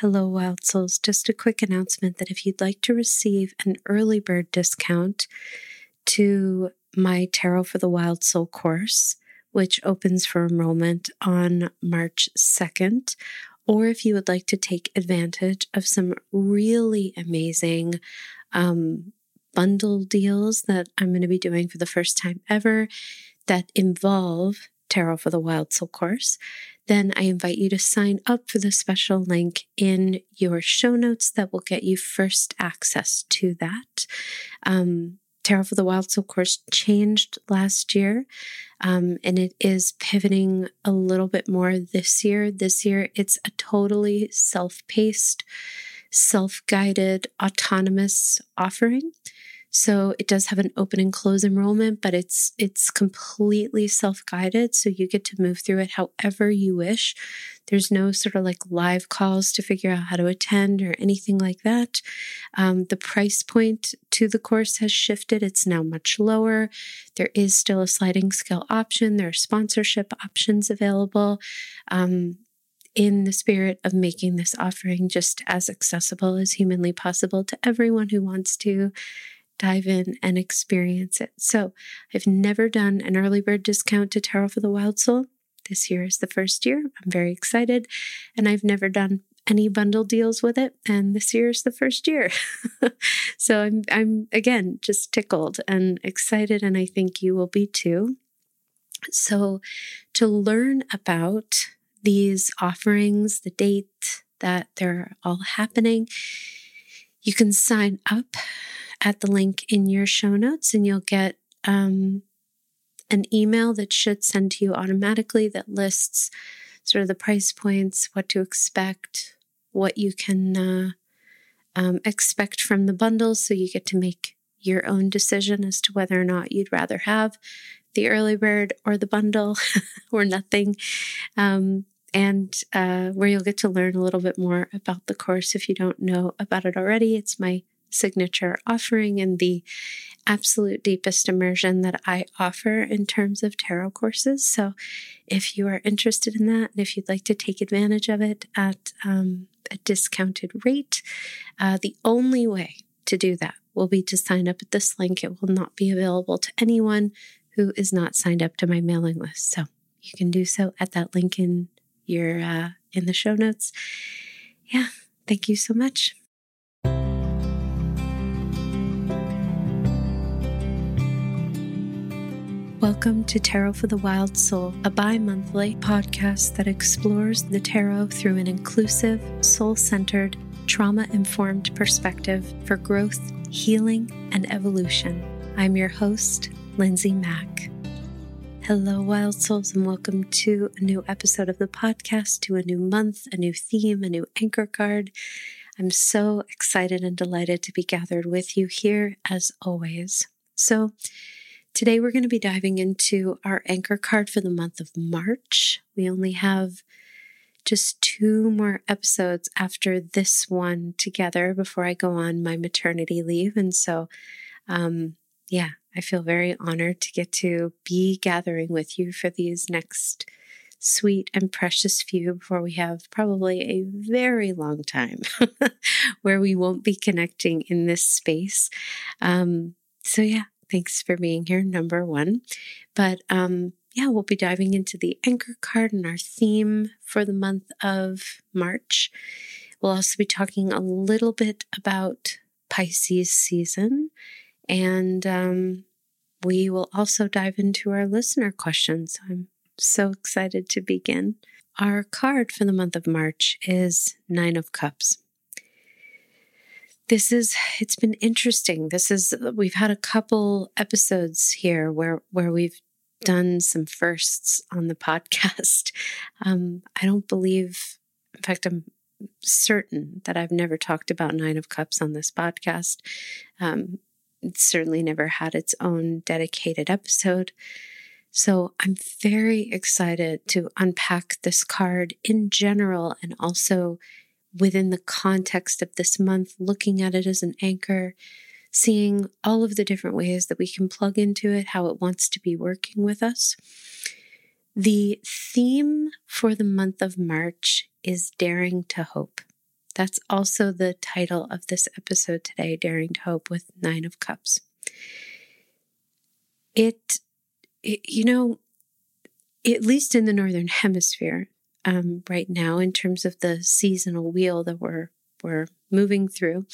Hello, Wild Souls. Just a quick announcement that if you'd like to receive an early bird discount to my Tarot for the Wild Soul course, which opens for enrollment on March 2nd, or if you would like to take advantage of some really amazing um, bundle deals that I'm going to be doing for the first time ever that involve Tarot for the Wild Soul course, then I invite you to sign up for the special link in your show notes that will get you first access to that. Um, Tarot for the Wild Soul course changed last year, um, and it is pivoting a little bit more this year. This year, it's a totally self paced, self guided, autonomous offering. So it does have an open and close enrollment, but it's it's completely self-guided. So you get to move through it however you wish. There's no sort of like live calls to figure out how to attend or anything like that. Um, the price point to the course has shifted. It's now much lower. There is still a sliding scale option. There are sponsorship options available. Um, in the spirit of making this offering just as accessible as humanly possible to everyone who wants to dive in and experience it. So, I've never done an early bird discount to Tarot for the Wild Soul. This year is the first year. I'm very excited. And I've never done any bundle deals with it and this year is the first year. so I'm I'm again just tickled and excited and I think you will be too. So to learn about these offerings, the date that they're all happening, you can sign up at the link in your show notes, and you'll get um, an email that should send to you automatically that lists sort of the price points, what to expect, what you can uh, um, expect from the bundles. So you get to make your own decision as to whether or not you'd rather have the early bird or the bundle or nothing. Um, and uh, where you'll get to learn a little bit more about the course if you don't know about it already. It's my signature offering and the absolute deepest immersion that I offer in terms of tarot courses. So, if you are interested in that and if you'd like to take advantage of it at um, a discounted rate, uh, the only way to do that will be to sign up at this link. It will not be available to anyone who is not signed up to my mailing list. So, you can do so at that link in your uh, in the show notes. Yeah, thank you so much. Welcome to Tarot for the Wild Soul, a bi monthly podcast that explores the tarot through an inclusive, soul centered, trauma informed perspective for growth, healing, and evolution. I'm your host, Lindsay Mack. Hello, Wild Souls, and welcome to a new episode of the podcast, to a new month, a new theme, a new anchor card. I'm so excited and delighted to be gathered with you here as always. So, Today, we're going to be diving into our anchor card for the month of March. We only have just two more episodes after this one together before I go on my maternity leave. And so, um, yeah, I feel very honored to get to be gathering with you for these next sweet and precious few before we have probably a very long time where we won't be connecting in this space. Um, so, yeah, Thanks for being here, number one. But um, yeah, we'll be diving into the anchor card and our theme for the month of March. We'll also be talking a little bit about Pisces season. And um, we will also dive into our listener questions. I'm so excited to begin. Our card for the month of March is Nine of Cups this is it's been interesting. This is we've had a couple episodes here where where we've done some firsts on the podcast. Um, i don't believe in fact i'm certain that i've never talked about nine of cups on this podcast. Um, it's certainly never had its own dedicated episode. So i'm very excited to unpack this card in general and also within the context of this month, looking at it as an anchor, seeing all of the different ways that we can plug into it, how it wants to be working with us. The theme for the month of March is daring to hope. That's also the title of this episode today, Daring to Hope with Nine of Cups. It, it you know, at least in the Northern Hemisphere, um, right now, in terms of the seasonal wheel that we're we're moving through,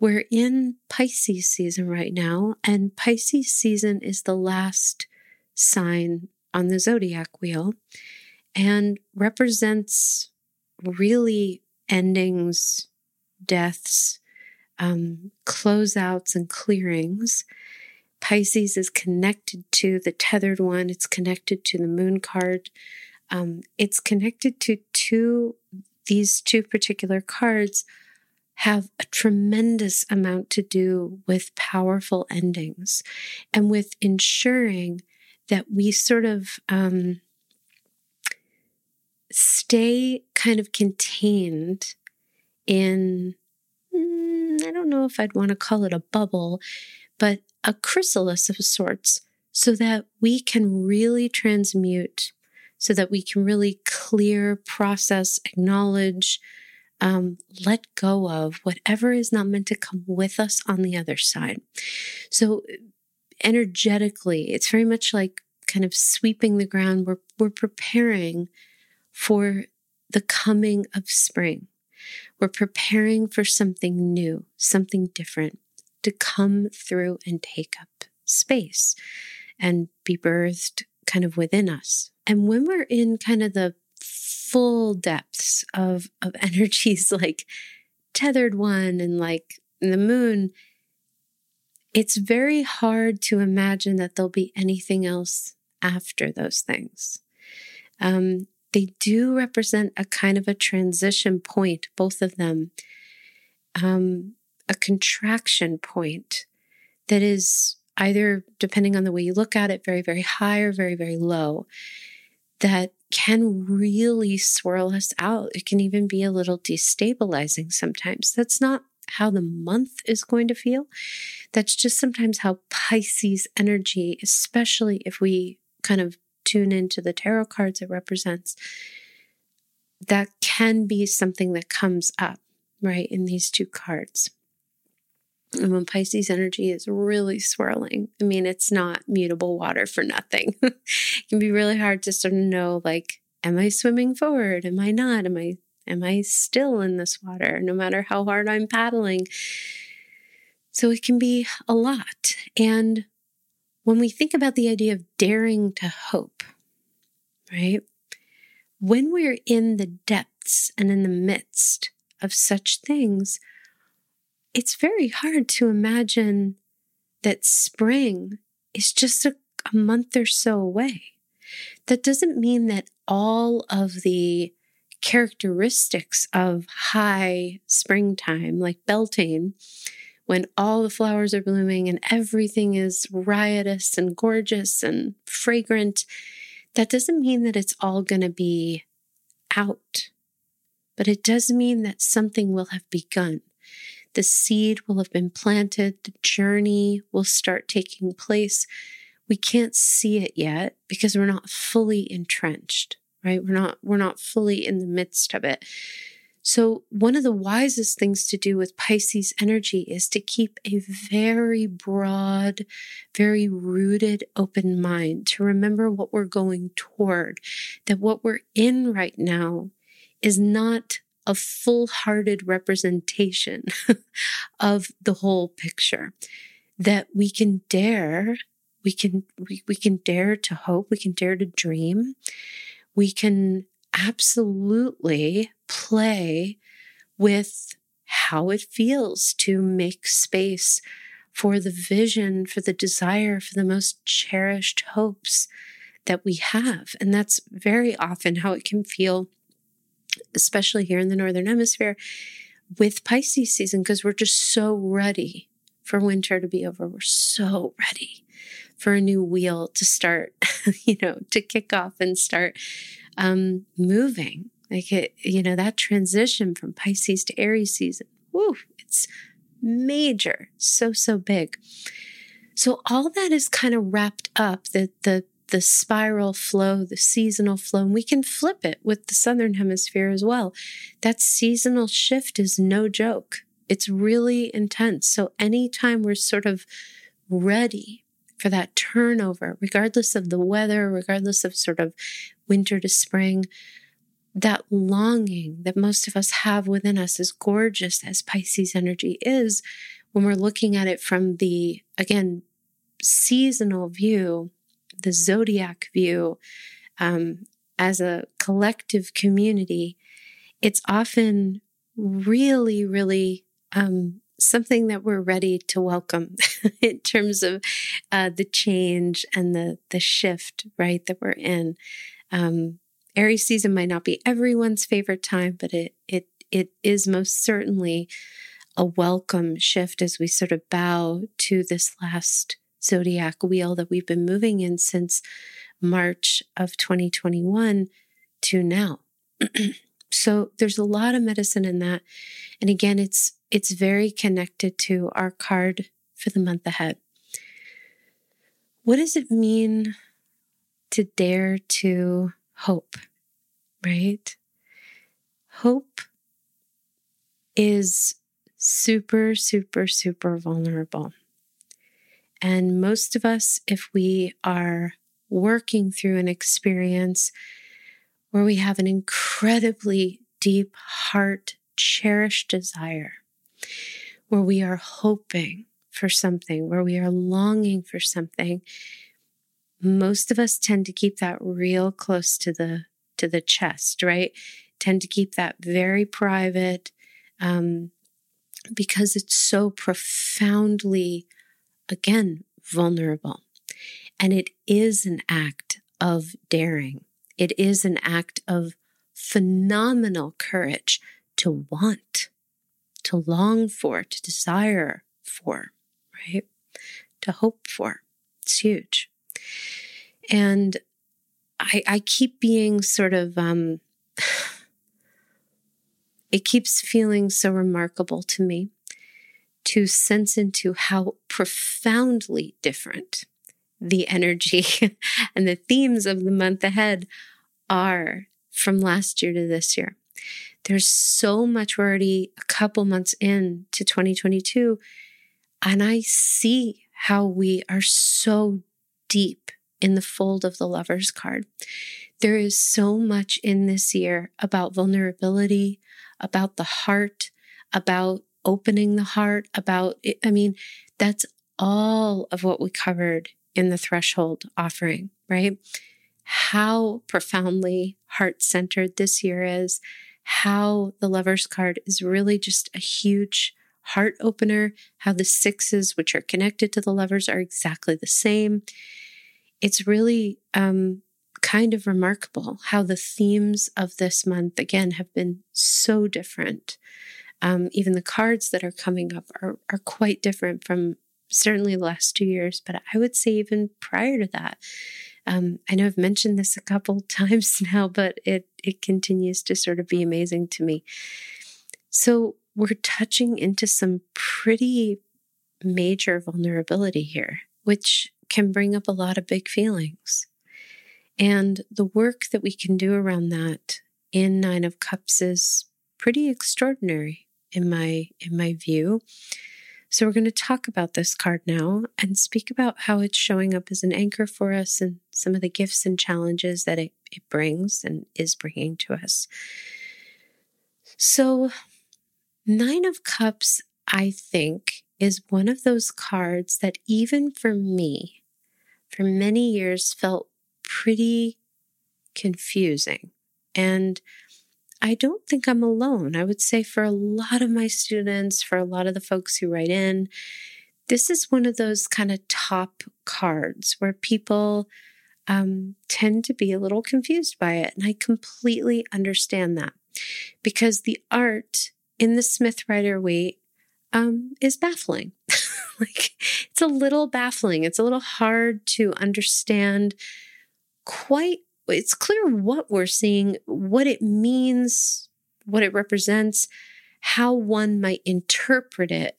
we're in Pisces season right now, and Pisces season is the last sign on the zodiac wheel and represents really endings, deaths, um, closeouts, and clearings. Pisces is connected to the tethered one, it's connected to the moon card. Um, it's connected to two, these two particular cards have a tremendous amount to do with powerful endings and with ensuring that we sort of um, stay kind of contained in, mm, I don't know if I'd want to call it a bubble, but a chrysalis of sorts, so that we can really transmute, so that we can really clear, process, acknowledge, um, let go of whatever is not meant to come with us on the other side. So, energetically, it's very much like kind of sweeping the ground. We're, we're preparing for the coming of spring. We're preparing for something new, something different to come through and take up space and be birthed kind of within us. And when we're in kind of the full depths of, of energies like tethered one and like the moon, it's very hard to imagine that there'll be anything else after those things. Um, they do represent a kind of a transition point, both of them, um, a contraction point that is either, depending on the way you look at it, very, very high or very, very low, that can really swirl us out. It can even be a little destabilizing sometimes. That's not how the month is going to feel. That's just sometimes how Pisces energy, especially if we kind of tune into the tarot cards it represents, that can be something that comes up, right, in these two cards. Um, and when Pisces energy is really swirling, I mean, it's not mutable water for nothing. it can be really hard to sort of know, like, am I swimming forward? Am I not? Am I am I still in this water? No matter how hard I'm paddling. So it can be a lot. And when we think about the idea of daring to hope, right? When we're in the depths and in the midst of such things, it's very hard to imagine that spring is just a, a month or so away. That doesn't mean that all of the characteristics of high springtime, like Beltane, when all the flowers are blooming and everything is riotous and gorgeous and fragrant, that doesn't mean that it's all going to be out. But it does mean that something will have begun. The seed will have been planted, the journey will start taking place. We can't see it yet because we're not fully entrenched, right? We're not we're not fully in the midst of it. So, one of the wisest things to do with Pisces energy is to keep a very broad, very rooted, open mind, to remember what we're going toward, that what we're in right now is not a full hearted representation of the whole picture, that we can dare. We can we, we can dare to hope, we can dare to dream, we can absolutely play with how it feels to make space for the vision, for the desire, for the most cherished hopes that we have. And that's very often how it can feel, especially here in the Northern Hemisphere with Pisces season, because we're just so ready for winter to be over. We're so ready for a new wheel to start, you know, to kick off and start um, moving. Like it, you know, that transition from Pisces to Aries season, whoo, it's major, so, so big. So all that is kind of wrapped up, the the the spiral flow, the seasonal flow, and we can flip it with the southern hemisphere as well. That seasonal shift is no joke. It's really intense. So anytime we're sort of ready for that turnover, regardless of the weather, regardless of sort of winter to spring, that longing that most of us have within us, as gorgeous as Pisces energy is, when we're looking at it from the, again, seasonal view, the zodiac view, um, as a collective community, it's often really, really um, something that we're ready to welcome in terms of uh, the change and the the shift, right, that we're in. Um, Aries season might not be everyone's favorite time, but it it it is most certainly a welcome shift as we sort of bow to this last zodiac wheel that we've been moving in since March of 2021 to now. so there's a lot of medicine in that. And again, it's it's very connected to our card for the month ahead. What does it mean to dare to hope, right? Hope is super, super, super vulnerable. And most of us, if we are working through an experience where we have an incredibly deep heart, cherished desire, where we are hoping for something, where we are longing for something, most of us tend to keep that real close to the to the chest, right? Tend to keep that very private um, because it's so profoundly, again, vulnerable. And it is an act of daring. It is an act of phenomenal courage to want, to long for, to desire for, right? To hope for. It's huge. And I, I keep being sort of, um, it keeps feeling so remarkable to me to sense into how profoundly different the energy and the themes of the month ahead are from last year to this year. There's so much, we're already a couple months in to 2022, and I see how we are so deep in the fold of the lover's card. There is so much in this year about vulnerability, about the heart, about opening the heart, about, it. I mean, that's all of what we covered in the threshold offering, right? How profoundly heart centered this year is, how the lover's card is really just a huge heart opener, how the sixes, which are connected to the lovers, are exactly the same. It's really um, kind of remarkable how the themes of this month, again, have been so different. Um, even the cards that are coming up are, are quite different from certainly the last two years, but I would say even prior to that. Um, I know I've mentioned this a couple times now, but it it continues to sort of be amazing to me. So we're touching into some pretty major vulnerability here, which can bring up a lot of big feelings. And the work that we can do around that in Nine of Cups is pretty extraordinary in my in my view. So we're going to talk about this card now and speak about how it's showing up as an anchor for us and some of the gifts and challenges that it, it brings and is bringing to us. So, Nine of Cups, I think, is one of those cards that even for me, for many years, felt pretty confusing. And I don't think I'm alone. I would say for a lot of my students, for a lot of the folks who write in, this is one of those kind of top cards where people um, tend to be a little confused by it. And I completely understand that because the art in the Smith Rider Waite um, is baffling. like it's a little baffling. It's a little hard to understand quite it's clear what we're seeing, what it means, what it represents, how one might interpret it.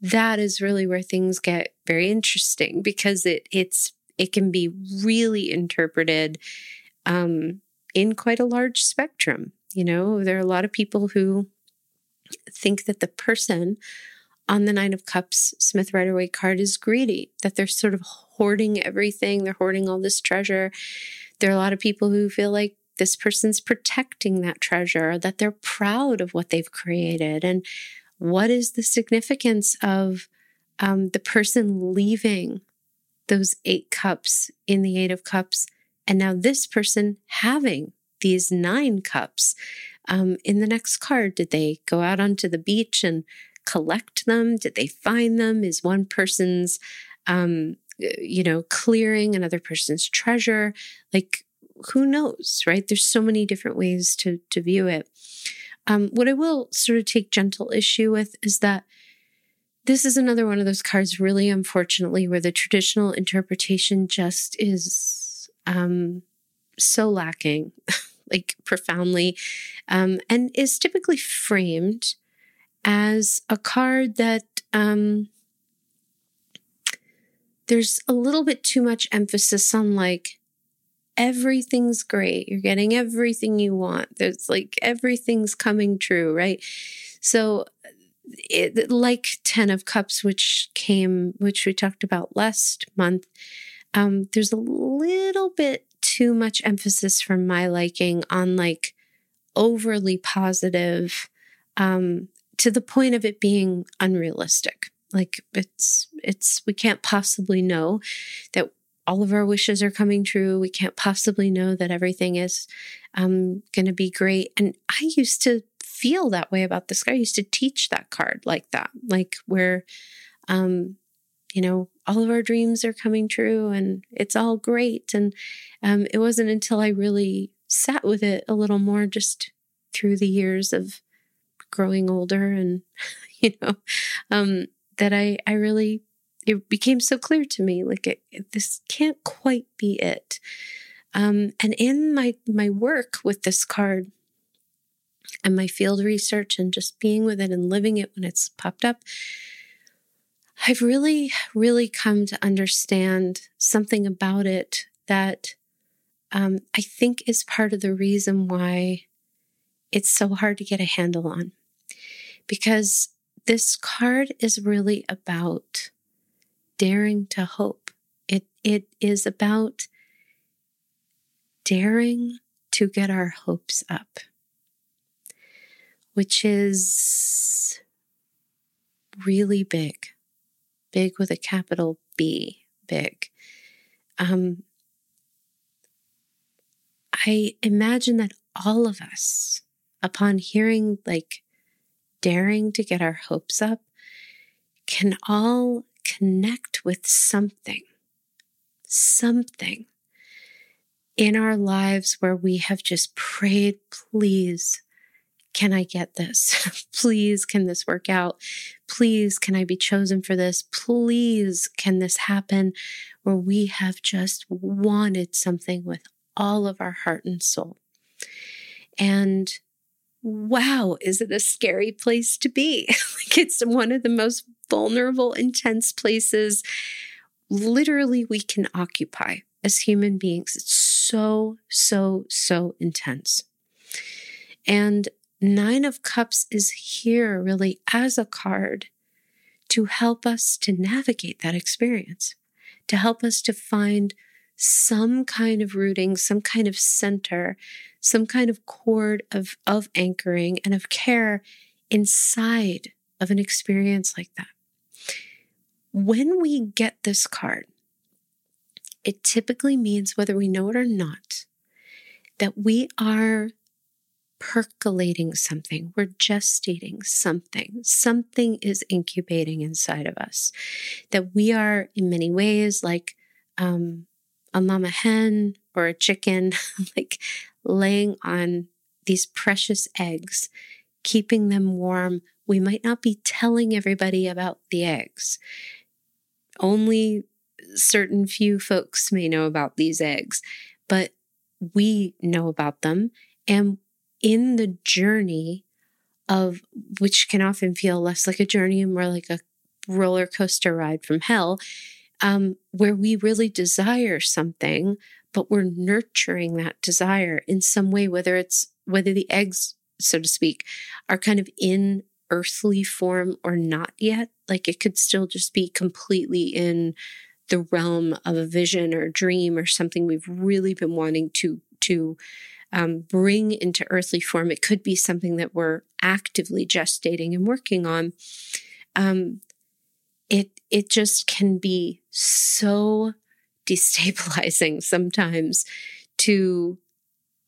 That is really where things get very interesting because it it's it can be really interpreted um, in quite a large spectrum. You know, there are a lot of people who think that the person on the Nine of Cups Smith Rider Waite card is greedy, that they're sort of hoarding everything, they're hoarding all this treasure. There are a lot of people who feel like this person's protecting that treasure, that they're proud of what they've created. And what is the significance of um, the person leaving those eight cups in the Eight of Cups, and now this person having these nine cups um, in the next card? Did they go out onto the beach and collect them? Did they find them? Is one person's, um, you know, clearing another person's treasure? Like, who knows, right? There's so many different ways to to view it. Um, what I will sort of take gentle issue with is that this is another one of those cards, really unfortunately, where the traditional interpretation just is um, so lacking, like profoundly, um, and is typically framed as a card that um, there's a little bit too much emphasis on like everything's great. You're getting everything you want. There's like everything's coming true, right? So, it, like 10 of Cups, which came, which we talked about last month, um, there's a little bit too much emphasis from my liking on like overly positive um, to the point of it being unrealistic. Like it's, it's, we can't possibly know that all of our wishes are coming true. We can't possibly know that everything is um, going to be great. And I used to feel that way about this guy. I used to teach that card like that, like where, um, you know, all of our dreams are coming true and it's all great. And um, it wasn't until I really sat with it a little more just through the years of growing older and you know um, that I I really it became so clear to me like it, it, this can't quite be it. Um, and in my my work with this card and my field research and just being with it and living it when it's popped up, I've really, really come to understand something about it that um, I think is part of the reason why it's so hard to get a handle on because this card is really about daring to hope. It, it is about daring to get our hopes up, which is really big, big with a capital B, big. Um, I imagine that all of us, upon hearing like daring to get our hopes up can all connect with something, something in our lives where we have just prayed, please, can I get this? please, can this work out? Please, can I be chosen for this? Please, can this happen? Where we have just wanted something with all of our heart and soul. And wow, is it a scary place to be? like it's one of the most vulnerable, intense places literally we can occupy as human beings. It's so, so, so intense. And Nine of Cups is here really as a card to help us to navigate that experience, to help us to find some kind of rooting, some kind of center, some kind of cord of, of anchoring and of care inside of an experience like that. When we get this card, it typically means, whether we know it or not, that we are percolating something. We're gestating something. Something is incubating inside of us. That we are, in many ways, like um, a mama hen or a chicken, like laying on these precious eggs, keeping them warm. We might not be telling everybody about the eggs. Only certain few folks may know about these eggs, but we know about them. And in the journey of which can often feel less like a journey and more like a roller coaster ride from hell, um, where we really desire something, but we're nurturing that desire in some way, whether it's whether the eggs, so to speak, are kind of in earthly form or not yet. Like it could still just be completely in the realm of a vision or a dream or something we've really been wanting to to um, bring into earthly form. It could be something that we're actively gestating and working on. Um, it it just can be so destabilizing sometimes to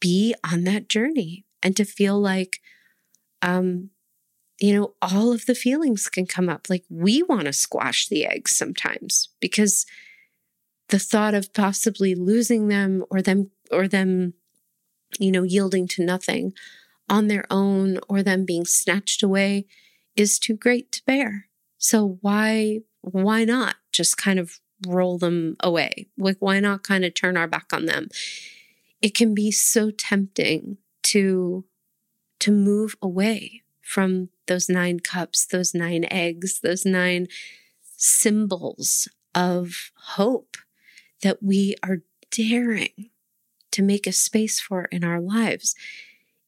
be on that journey and to feel like um you know all of the feelings can come up. Like we want to squash the eggs sometimes because the thought of possibly losing them or them or them you know yielding to nothing on their own or them being snatched away is too great to bear. So why why not just kind of roll them away? Like why not kind of turn our back on them? It can be so tempting to to move away from those nine cups, those nine eggs, those nine symbols of hope that we are daring to make a space for in our lives.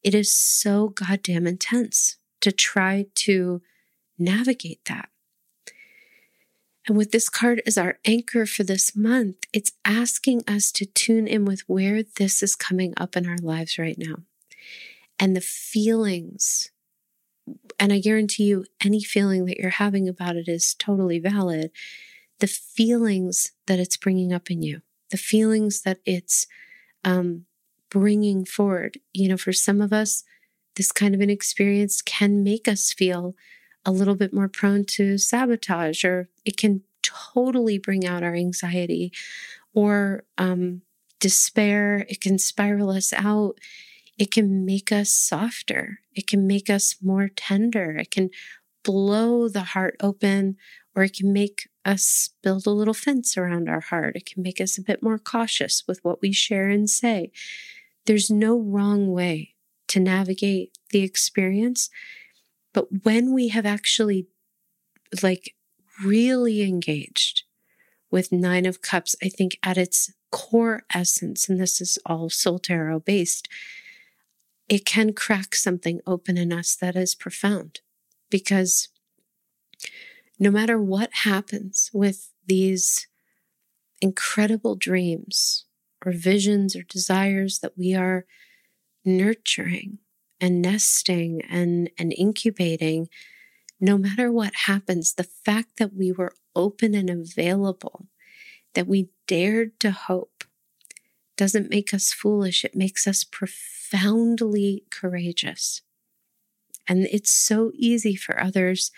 It is so goddamn intense to try to navigate that. And with this card as our anchor for this month, it's asking us to tune in with where this is coming up in our lives right now and the feelings. And I guarantee you, any feeling that you're having about it is totally valid. The feelings that it's bringing up in you, the feelings that it's um, bringing forward. You know, for some of us, this kind of an experience can make us feel a little bit more prone to sabotage, or it can totally bring out our anxiety or um, despair. It can spiral us out. It can make us softer. It can make us more tender. It can blow the heart open, or it can make us build a little fence around our heart. It can make us a bit more cautious with what we share and say. There's no wrong way to navigate the experience. But when we have actually like really engaged with Nine of Cups, I think at its core essence, and this is all Soul Tarot based, it can crack something open in us that is profound. Because no matter what happens with these incredible dreams or visions or desires that we are nurturing, and nesting and, and incubating, no matter what happens, the fact that we were open and available, that we dared to hope, doesn't make us foolish. It makes us profoundly courageous. And it's so easy for others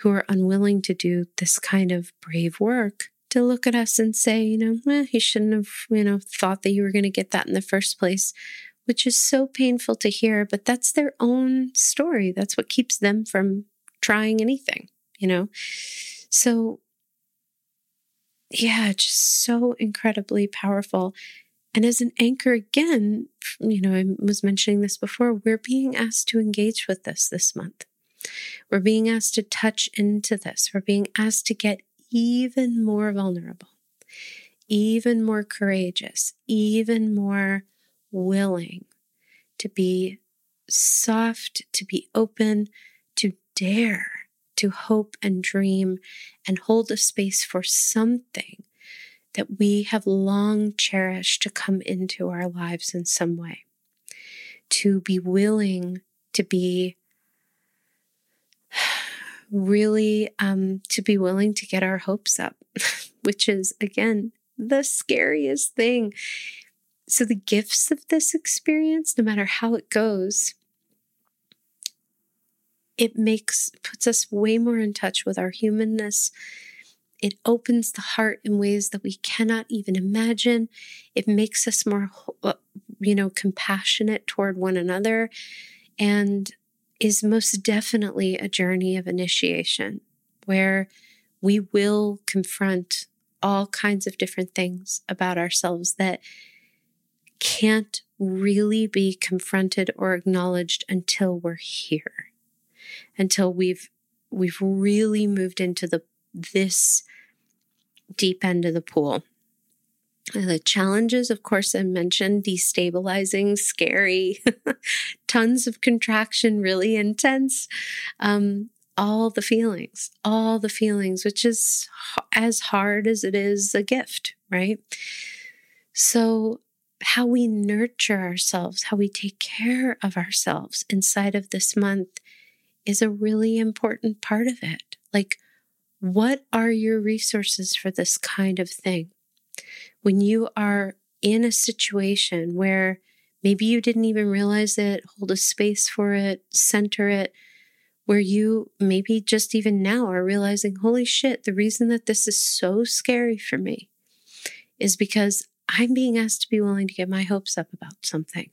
who are unwilling to do this kind of brave work to look at us and say, you know, eh, you shouldn't have, you know, thought that you were going to get that in the first place which is so painful to hear, but that's their own story. That's what keeps them from trying anything, you know? So, yeah, just so incredibly powerful. And as an anchor, again, you know, I was mentioning this before, we're being asked to engage with this this month. We're being asked to touch into this. We're being asked to get even more vulnerable, even more courageous, even more willing to be soft, to be open, to dare to hope and dream and hold a space for something that we have long cherished to come into our lives in some way. To be willing to be really um, to be willing to get our hopes up, which is again the scariest thing so, the gifts of this experience, no matter how it goes, it makes, puts us way more in touch with our humanness. It opens the heart in ways that we cannot even imagine. It makes us more, uh, you know, compassionate toward one another and is most definitely a journey of initiation where we will confront all kinds of different things about ourselves that can't really be confronted or acknowledged until we're here until we've we've really moved into the this deep end of the pool. The challenges, of course, I mentioned destabilizing, scary, tons of contraction, really intense. Um, all the feelings, all the feelings, which is as hard as it is a gift, right? So, how we nurture ourselves, how we take care of ourselves inside of this month is a really important part of it. Like, what are your resources for this kind of thing? When you are in a situation where maybe you didn't even realize it, hold a space for it, center it, where you maybe just even now are realizing, holy shit, the reason that this is so scary for me is because I'm being asked to be willing to get my hopes up about something.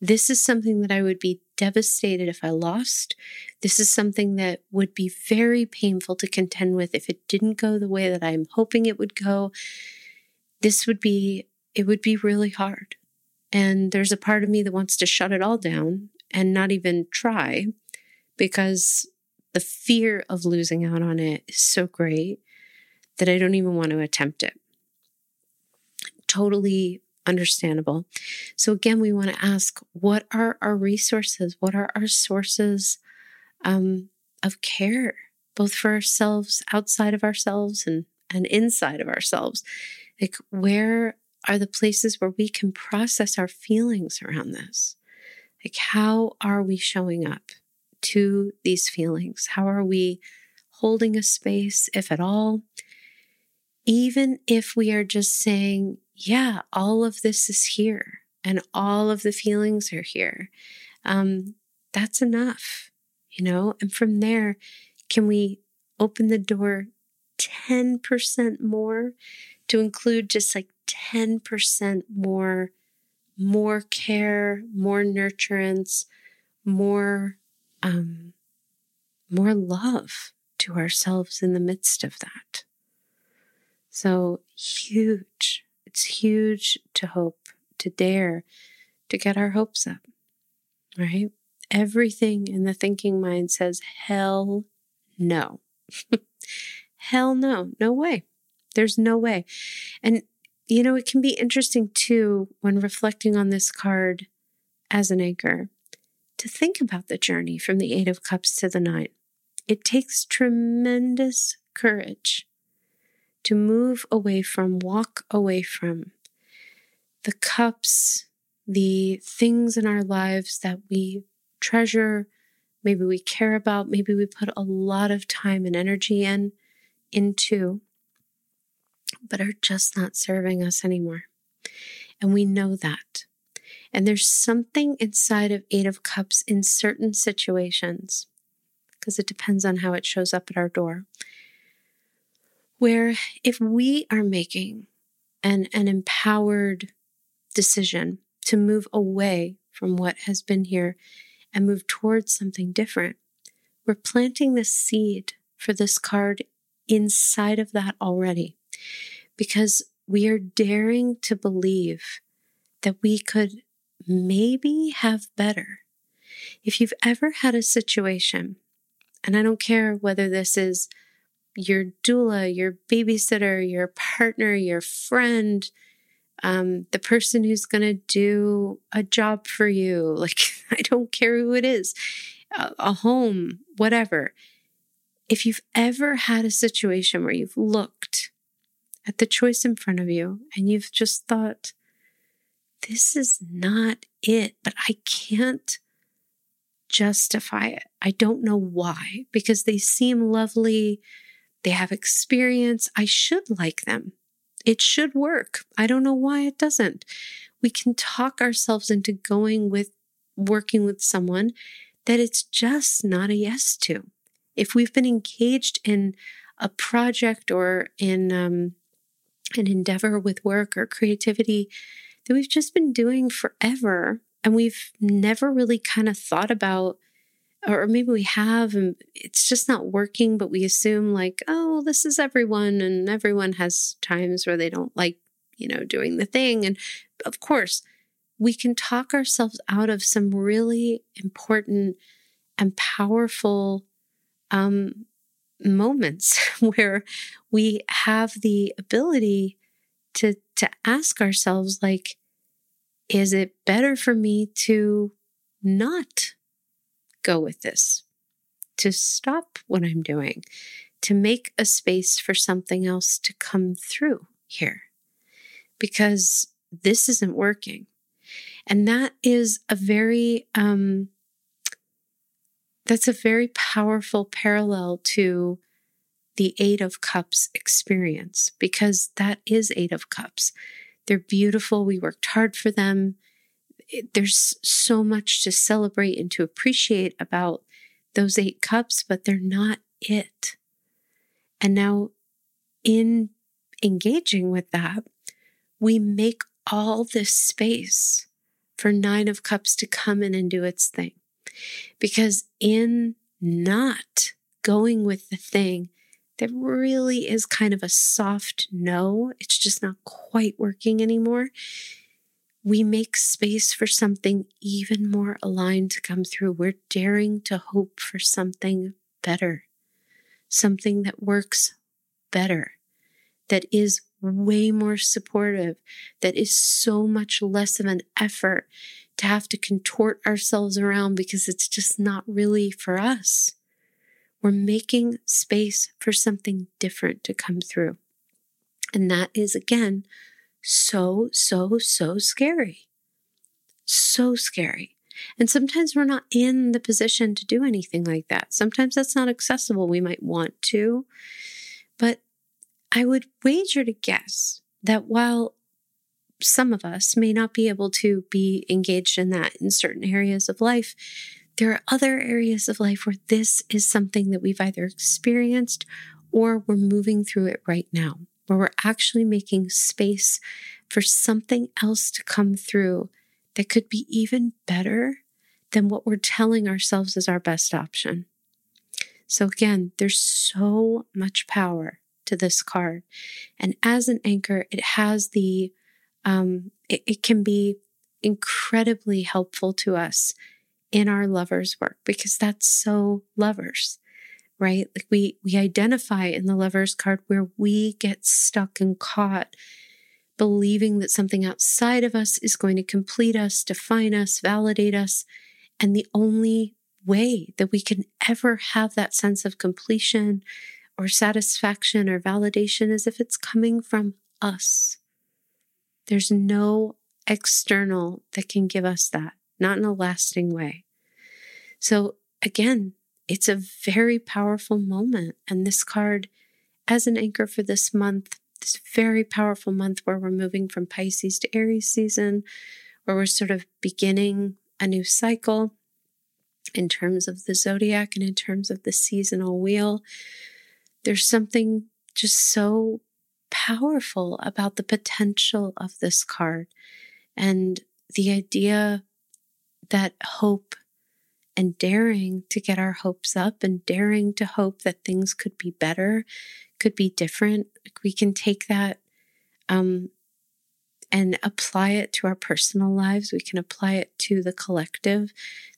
This is something that I would be devastated if I lost. This is something that would be very painful to contend with if it didn't go the way that I'm hoping it would go. This would be, it would be really hard. And there's a part of me that wants to shut it all down and not even try because the fear of losing out on it is so great that I don't even want to attempt it. Totally understandable. So, again, we want to ask what are our resources? What are our sources um, of care, both for ourselves, outside of ourselves, and, and inside of ourselves? Like, where are the places where we can process our feelings around this? Like, how are we showing up? to these feelings? How are we holding a space, if at all? Even if we are just saying, yeah, all of this is here and all of the feelings are here, um, that's enough, you know? And from there, can we open the door 10% more to include just like 10% more more care, more nurturance, more um, more love to ourselves in the midst of that. So huge. It's huge to hope, to dare to get our hopes up, right? Everything in the thinking mind says, hell no. hell no. No way. There's no way. And, you know, it can be interesting too when reflecting on this card as an anchor to think about the journey from the Eight of Cups to the Nine. It takes tremendous courage to move away from, walk away from the cups, the things in our lives that we treasure, maybe we care about, maybe we put a lot of time and energy in into, but are just not serving us anymore. And we know that. And there's something inside of Eight of Cups in certain situations, because it depends on how it shows up at our door, where if we are making an, an empowered decision to move away from what has been here and move towards something different, we're planting the seed for this card inside of that already because we are daring to believe that we could maybe have better. If you've ever had a situation, and I don't care whether this is your doula, your babysitter, your partner, your friend, um, the person who's going to do a job for you, like, I don't care who it is, a, a home, whatever. If you've ever had a situation where you've looked at the choice in front of you and you've just thought, this is not it, but I can't justify it. I don't know why, because they seem lovely. They have experience. I should like them. It should work. I don't know why it doesn't. We can talk ourselves into going with working with someone that it's just not a yes to. If we've been engaged in a project or in um, an endeavor with work or creativity that we've just been doing forever and we've never really kind of thought about or maybe we have and it's just not working but we assume like oh this is everyone and everyone has times where they don't like you know doing the thing. And of course we can talk ourselves out of some really important and powerful um moments where we have the ability to to ask ourselves like is it better for me to not go with this to stop what i'm doing to make a space for something else to come through here because this isn't working and that is a very um that's a very powerful parallel to the Eight of Cups experience because that is Eight of Cups. They're beautiful. We worked hard for them. There's so much to celebrate and to appreciate about those eight cups, but they're not it. And now, in engaging with that, we make all this space for Nine of Cups to come in and do its thing. Because in not going with the thing that really is kind of a soft no, it's just not quite working anymore, we make space for something even more aligned to come through. We're daring to hope for something better, something that works better, that is way more supportive, that is so much less of an effort to have to contort ourselves around because it's just not really for us. We're making space for something different to come through. And that is, again, so, so, so scary. So scary. And sometimes we're not in the position to do anything like that. Sometimes that's not accessible. We might want to. But I would wager to guess that while some of us may not be able to be engaged in that in certain areas of life, there are other areas of life where this is something that we've either experienced or we're moving through it right now, where we're actually making space for something else to come through that could be even better than what we're telling ourselves is our best option. So, again, there's so much power to this card. And as an anchor, it has the, um, it, it can be incredibly helpful to us in our lovers work because that's so lovers right? Like we we identify in the lovers card where we get stuck and caught believing that something outside of us is going to complete us define us validate us. And the only way that we can ever have that sense of completion or satisfaction or validation is if it's coming from us. There's no external that can give us that not in a lasting way. So, again, it's a very powerful moment. And this card, as an anchor for this month, this very powerful month where we're moving from Pisces to Aries season, where we're sort of beginning a new cycle in terms of the zodiac and in terms of the seasonal wheel. There's something just so powerful about the potential of this card and the idea that hope and daring to get our hopes up and daring to hope that things could be better, could be different. We can take that um, and apply it to our personal lives. We can apply it to the collective.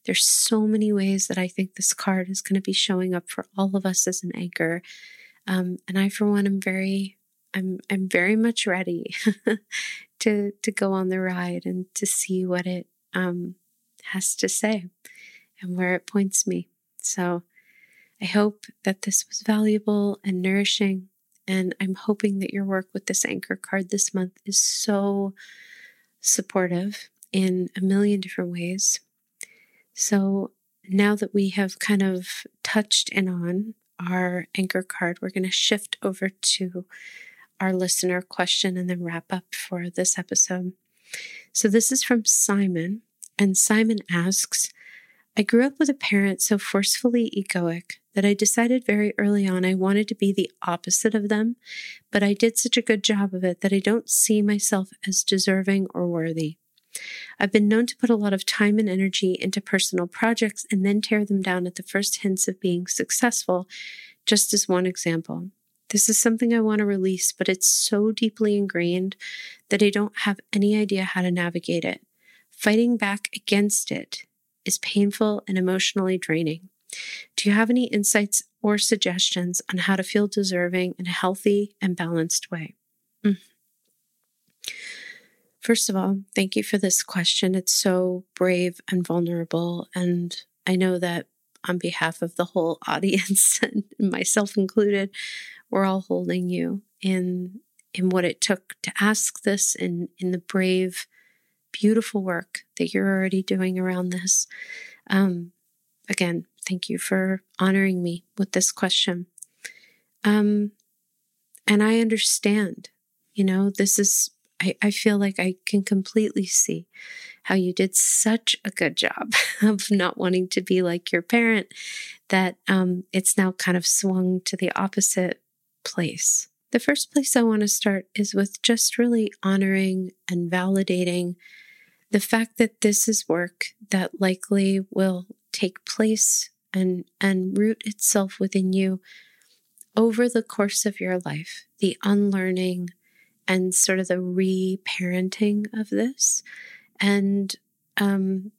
There's so many ways that I think this card is going to be showing up for all of us as an anchor. Um, and I, for one, am very, I'm, I'm very much ready to to go on the ride and to see what it um, has to say and where it points me. So I hope that this was valuable and nourishing. And I'm hoping that your work with this anchor card this month is so supportive in a million different ways. So now that we have kind of touched in on our anchor card, we're going to shift over to our listener question and then wrap up for this episode. So this is from Simon, and Simon asks, I grew up with a parent so forcefully egoic that I decided very early on I wanted to be the opposite of them, but I did such a good job of it that I don't see myself as deserving or worthy. I've been known to put a lot of time and energy into personal projects and then tear them down at the first hints of being successful, just as one example. This is something I want to release, but it's so deeply ingrained that I don't have any idea how to navigate it. Fighting back against it is painful and emotionally draining. Do you have any insights or suggestions on how to feel deserving in a healthy and balanced way? Mm. First of all, thank you for this question. It's so brave and vulnerable. And I know that on behalf of the whole audience and myself included, we're all holding you in in what it took to ask this and in the brave, beautiful work that you're already doing around this. Um, again, thank you for honoring me with this question. Um, and I understand, you know, this is, I, I feel like I can completely see how you did such a good job of not wanting to be like your parent that um, it's now kind of swung to the opposite place. The first place I want to start is with just really honoring and validating the fact that this is work that likely will take place and, and root itself within you over the course of your life, the unlearning and sort of the reparenting of this. And um,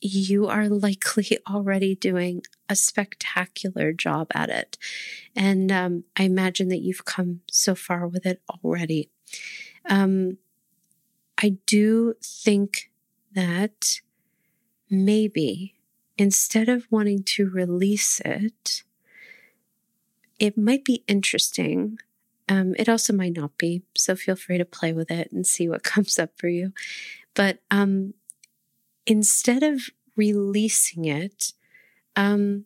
you are likely already doing a spectacular job at it. And um, I imagine that you've come so far with it already. Um, I do think that maybe instead of wanting to release it, it might be interesting. Um, it also might not be. So feel free to play with it and see what comes up for you. But um, instead of releasing it, um,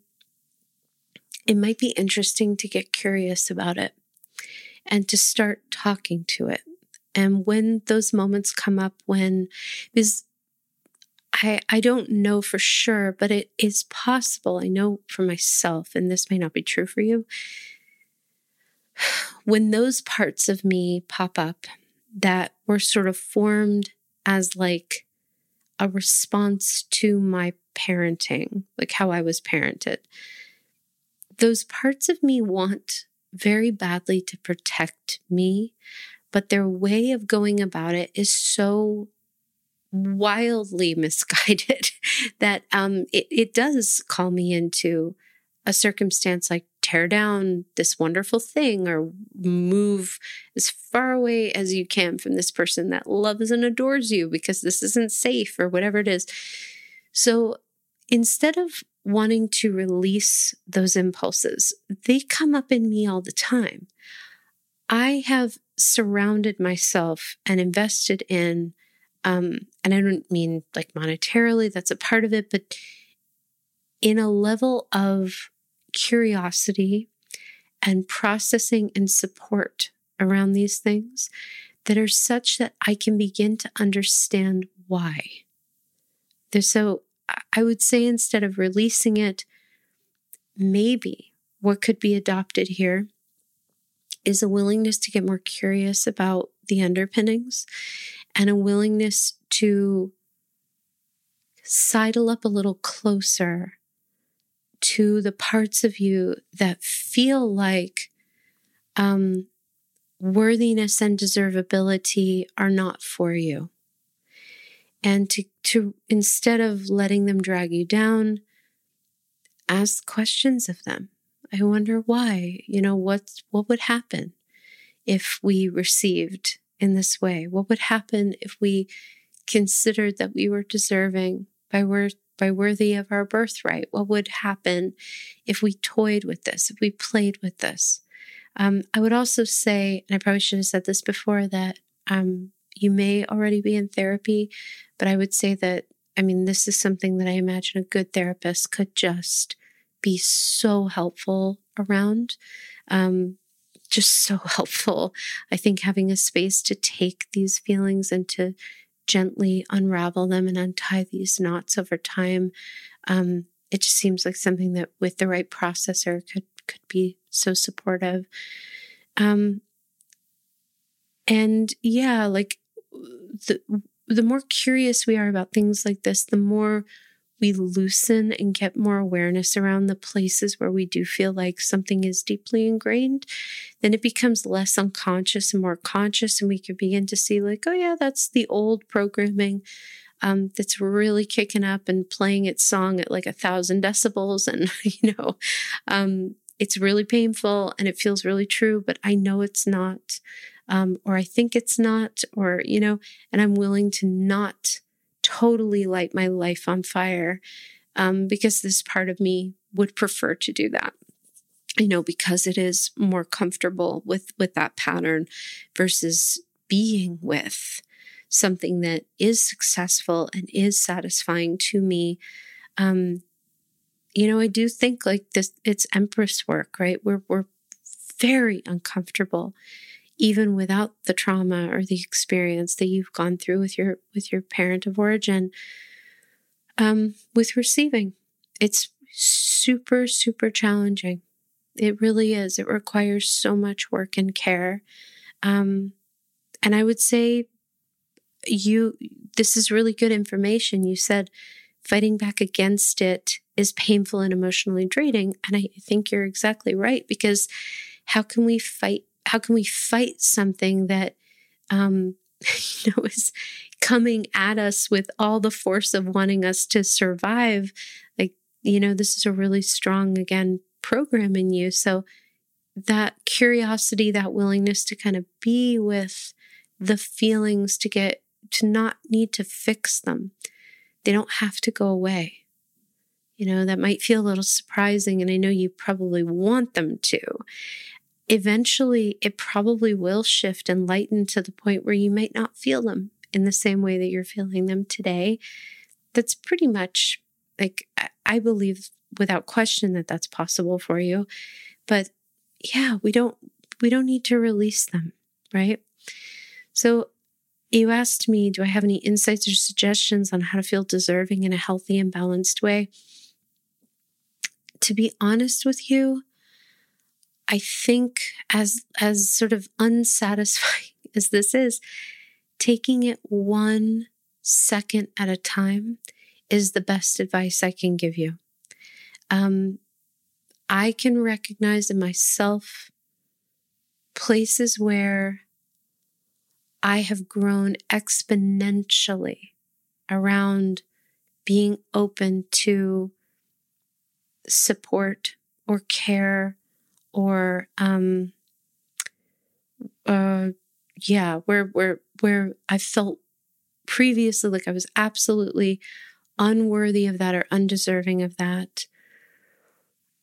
it might be interesting to get curious about it and to start talking to it. And when those moments come up, when, I, I don't know for sure, but it is possible. I know for myself, and this may not be true for you. When those parts of me pop up that were sort of formed as like a response to my parenting, like how I was parented, those parts of me want very badly to protect me, but their way of going about it is so wildly misguided that um, it, it does call me into a circumstance like tear down this wonderful thing or move as far away as you can from this person that loves and adores you because this isn't safe or whatever it is. So instead of wanting to release those impulses, they come up in me all the time. I have surrounded myself and invested in um, and I don't mean like monetarily, that's a part of it, but in a level of curiosity and processing and support around these things that are such that I can begin to understand why. so I would say instead of releasing it, maybe what could be adopted here is a willingness to get more curious about the underpinnings and a willingness to sidle up a little closer to the parts of you that feel like um, worthiness and deservability are not for you. And to, to instead of letting them drag you down, ask questions of them. I wonder why, you know, what, what would happen if we received in this way? What would happen if we considered that we were deserving by worth by worthy of our birthright? What would happen if we toyed with this, if we played with this? Um, I would also say, and I probably should have said this before, that um, you may already be in therapy, but I would say that, I mean, this is something that I imagine a good therapist could just be so helpful around. Um, just so helpful. I think having a space to take these feelings and to gently unravel them and untie these knots over time. Um, it just seems like something that, with the right processor, could could be so supportive. Um, and yeah, like the the more curious we are about things like this, the more we loosen and get more awareness around the places where we do feel like something is deeply ingrained, then it becomes less unconscious and more conscious. And we can begin to see, like, oh, yeah, that's the old programming um, that's really kicking up and playing its song at like a thousand decibels. And, you know, um, it's really painful and it feels really true, but I know it's not, um, or I think it's not, or, you know, and I'm willing to not totally light my life on fire um, because this part of me would prefer to do that. You know because it is more comfortable with with that pattern versus being with something that is successful and is satisfying to me um you know i do think like this it's empress work right? We're we're very uncomfortable even without the trauma or the experience that you've gone through with your with your parent of origin um, with receiving. It's super super challenging. It really is. It requires so much work and care. Um, and i would say you this is really good information. You said fighting back against it is painful and emotionally draining and i think you're exactly right because how can we fight how can we fight something that um, you know is coming at us with all the force of wanting us to survive? Like you know this is a really strong again program in you. So that curiosity that willingness to kind of be with the feelings to get to not need to fix them. They don't have to go away. You know that might feel a little surprising and i know you probably want them to eventually it probably will shift and lighten to the point where you might not feel them in the same way that you're feeling them today. That's pretty much like, I believe without question that that's possible for you. But yeah, we don't, we don't need to release them, right? So you asked me, do I have any insights or suggestions on how to feel deserving in a healthy and balanced way? To be honest with you, I think as as sort of unsatisfying as this is, taking it one second at a time is the best advice I can give you. Um, I can recognize in myself places where I have grown exponentially around being open to support or care or um uh yeah where where where i felt previously like i was absolutely unworthy of that or undeserving of that.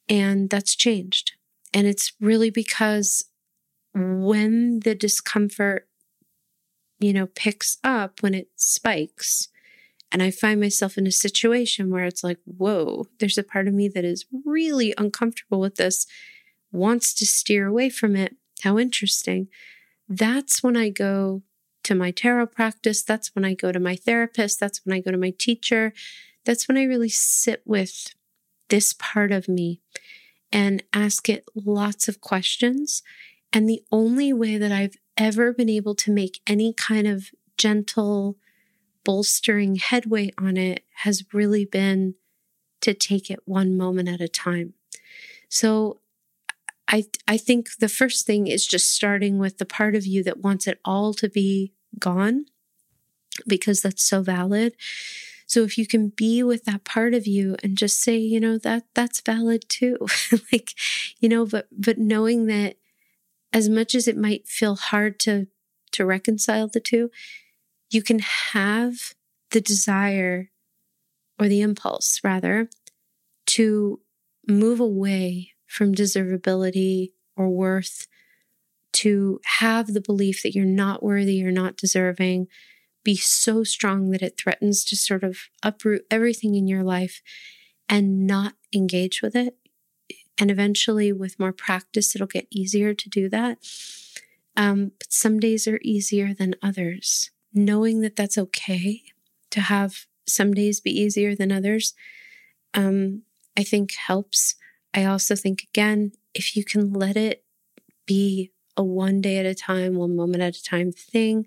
And that's changed. And it's really because when the discomfort you know picks up when it spikes and I find myself in a situation where it's like, whoa, there's a part of me that is really uncomfortable with this wants to steer away from it. How interesting. That's when I go to my tarot practice. That's when I go to my therapist. That's when I go to my teacher. That's when I really sit with this part of me and ask it lots of questions. And the only way that I've ever been able to make any kind of gentle, bolstering headway on it has really been to take it one moment at a time. So I, I think the first thing is just starting with the part of you that wants it all to be gone because that's so valid. So if you can be with that part of you and just say, you know, that that's valid too. like, you know, but but knowing that as much as it might feel hard to to reconcile the two, you can have the desire or the impulse rather to move away from deservability or worth to have the belief that you're not worthy, you're not deserving, be so strong that it threatens to sort of uproot everything in your life and not engage with it. And eventually, with more practice, it'll get easier to do that. Um, but some days are easier than others. Knowing that that's okay to have some days be easier than others, um, I think helps. I also think, again, if you can let it be a one day at a time, one moment at a time thing,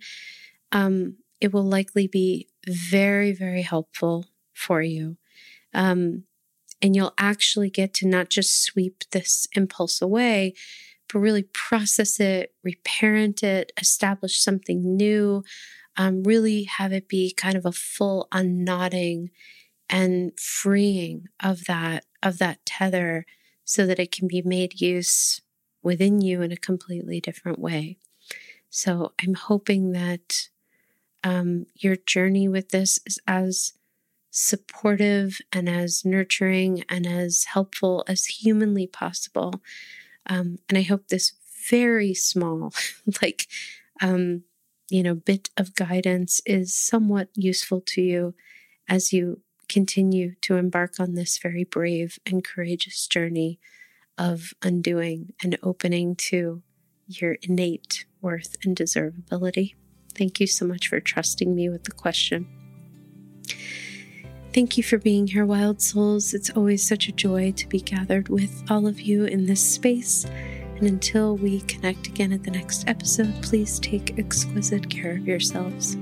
um, it will likely be very, very helpful for you. Um, and you'll actually get to not just sweep this impulse away, but really process it, reparent it, establish something new, um, really have it be kind of a full unknotting and freeing of that of that tether so that it can be made use within you in a completely different way. So I'm hoping that um, your journey with this is as supportive and as nurturing and as helpful as humanly possible. Um, and I hope this very small, like, um, you know, bit of guidance is somewhat useful to you as you continue to embark on this very brave and courageous journey of undoing and opening to your innate worth and deservability. Thank you so much for trusting me with the question. Thank you for being here, Wild Souls. It's always such a joy to be gathered with all of you in this space. And until we connect again at the next episode, please take exquisite care of yourselves.